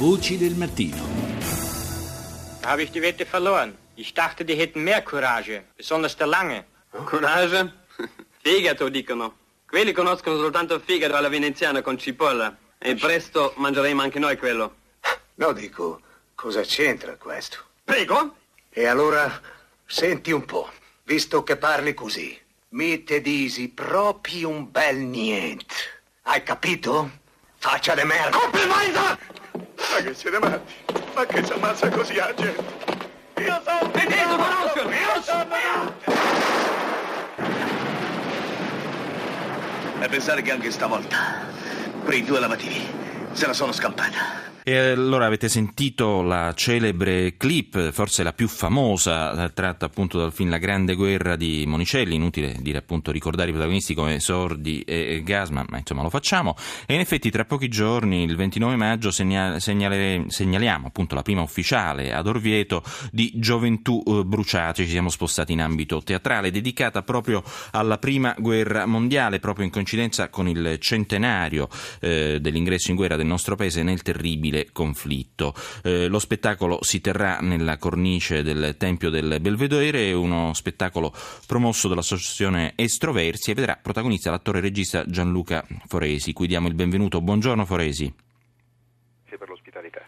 Voci del mattino. Habe ich die Wette verloren. Ich dachte, die hätten mehr Courage, besonders der Lange. Coraggio? Fegato, dicono. Quelli conoscono soltanto il fegato alla veneziana con cipolla. E presto mangeremo anche noi quello. No, dico, cosa c'entra questo? Prego? E allora, senti un po', visto che parli così, mi te disi proprio un bel niente. Hai capito? Faccia de merda. Ma che siete matti? Ma che si ammazza così la gente? Io sono Vedete, lo conoscono! Io sono E pensare che anche stavolta, quei due lavativi, se la sono scampata. E allora avete sentito la celebre clip, forse la più famosa, eh, tratta appunto dal film La Grande Guerra di Monicelli, inutile dire appunto ricordare i protagonisti come Sordi e Gasman, ma insomma lo facciamo. E in effetti tra pochi giorni, il 29 maggio, segna- segnale- segnaliamo appunto la prima ufficiale ad Orvieto di Gioventù eh, Bruciate, ci siamo spostati in ambito teatrale, dedicata proprio alla prima guerra mondiale, proprio in coincidenza con il centenario eh, dell'ingresso in guerra del nostro paese nel terribile conflitto. Eh, lo spettacolo si terrà nella cornice del Tempio del Belvedere, uno spettacolo promosso dall'associazione Estroversi e vedrà protagonista l'attore e regista Gianluca Foresi, cui diamo il benvenuto. Buongiorno Foresi. Grazie per l'ospitalità.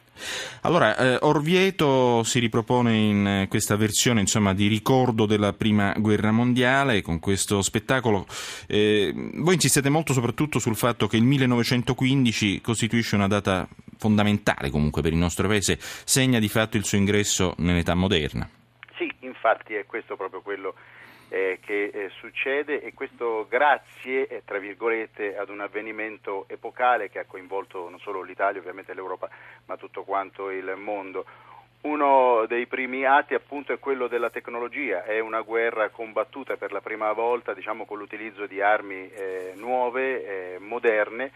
Allora, eh, Orvieto si ripropone in eh, questa versione insomma, di ricordo della prima guerra mondiale con questo spettacolo. Eh, voi insistete molto soprattutto sul fatto che il 1915 costituisce una data fondamentale comunque per il nostro paese, segna di fatto il suo ingresso nell'età moderna. Sì, infatti è questo proprio quello eh, che eh, succede e questo grazie, eh, tra virgolette, ad un avvenimento epocale che ha coinvolto non solo l'Italia, ovviamente l'Europa, ma tutto quanto il mondo. Uno dei primi atti appunto è quello della tecnologia, è una guerra combattuta per la prima volta diciamo, con l'utilizzo di armi eh, nuove, eh, moderne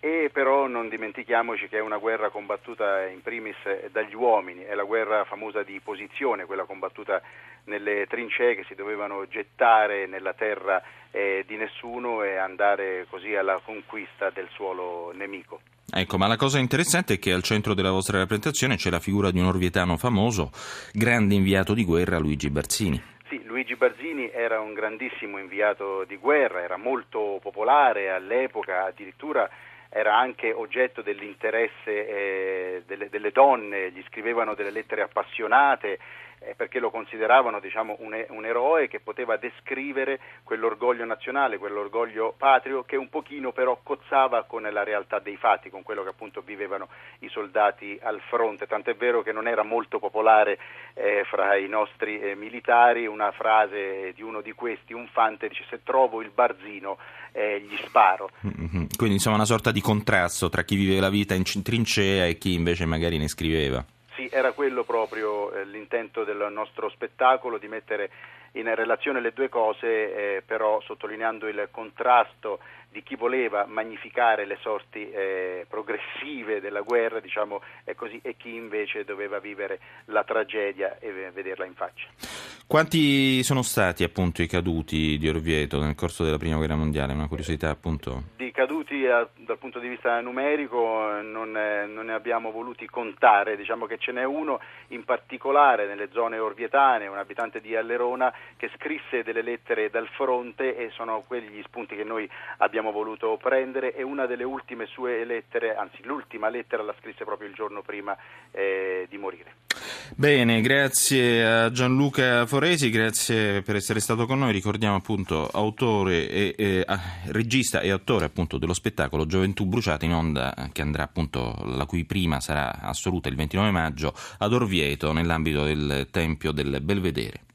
e però non dimentichiamoci che è una guerra combattuta in primis dagli uomini, è la guerra famosa di posizione, quella combattuta nelle trincee che si dovevano gettare nella terra eh, di nessuno e andare così alla conquista del suolo nemico. Ecco, ma la cosa interessante è che al centro della vostra rappresentazione c'è la figura di un orvietano famoso, grande inviato di guerra Luigi Barzini. Sì, Luigi Barzini era un grandissimo inviato di guerra, era molto popolare all'epoca, addirittura era anche oggetto dell'interesse eh, delle, delle, donne, gli scrivevano delle lettere appassionate eh, perché lo consideravano diciamo, un, un, eroe che poteva descrivere quell'orgoglio nazionale, quell'orgoglio patrio che un pochino però cozzava con la realtà dei fatti, con quello che appunto vivevano i soldati al fronte, tant'è vero che non era molto popolare eh, fra i nostri eh, militari una frase di uno di questi, un fante, dice se trovo il barzino eh, gli sparo. Mm-hmm. Quindi insomma una sorta di contrasto tra chi vive la vita in trincea e chi invece magari ne scriveva. Era quello proprio eh, l'intento del nostro spettacolo, di mettere in relazione le due cose, eh, però sottolineando il contrasto di chi voleva magnificare le sorti eh, progressive della guerra, diciamo così, e chi invece doveva vivere la tragedia e vederla in faccia. Quanti sono stati appunto i caduti di Orvieto nel corso della prima guerra mondiale? Una curiosità appunto. Di caduti a, dal punto di vista numerico non, eh, non, ne abbiamo voluti contare, diciamo che ce n'è uno in particolare nelle zone orvietane, un abitante di Allerona che scrisse delle lettere dal fronte e sono quelli gli spunti che noi abbiamo voluto prendere e una delle ultime sue lettere, anzi l'ultima lettera la scrisse proprio il giorno prima eh, di morire. Bene, grazie a Gianluca Foresi, grazie per essere stato con noi. Ricordiamo appunto autore e eh, regista e attore appunto dello spettacolo Gioventù Bruciata in onda che andrà appunto la cui prima sarà assoluta il 29 maggio ad Orvieto nell'ambito del Tempio del Belvedere.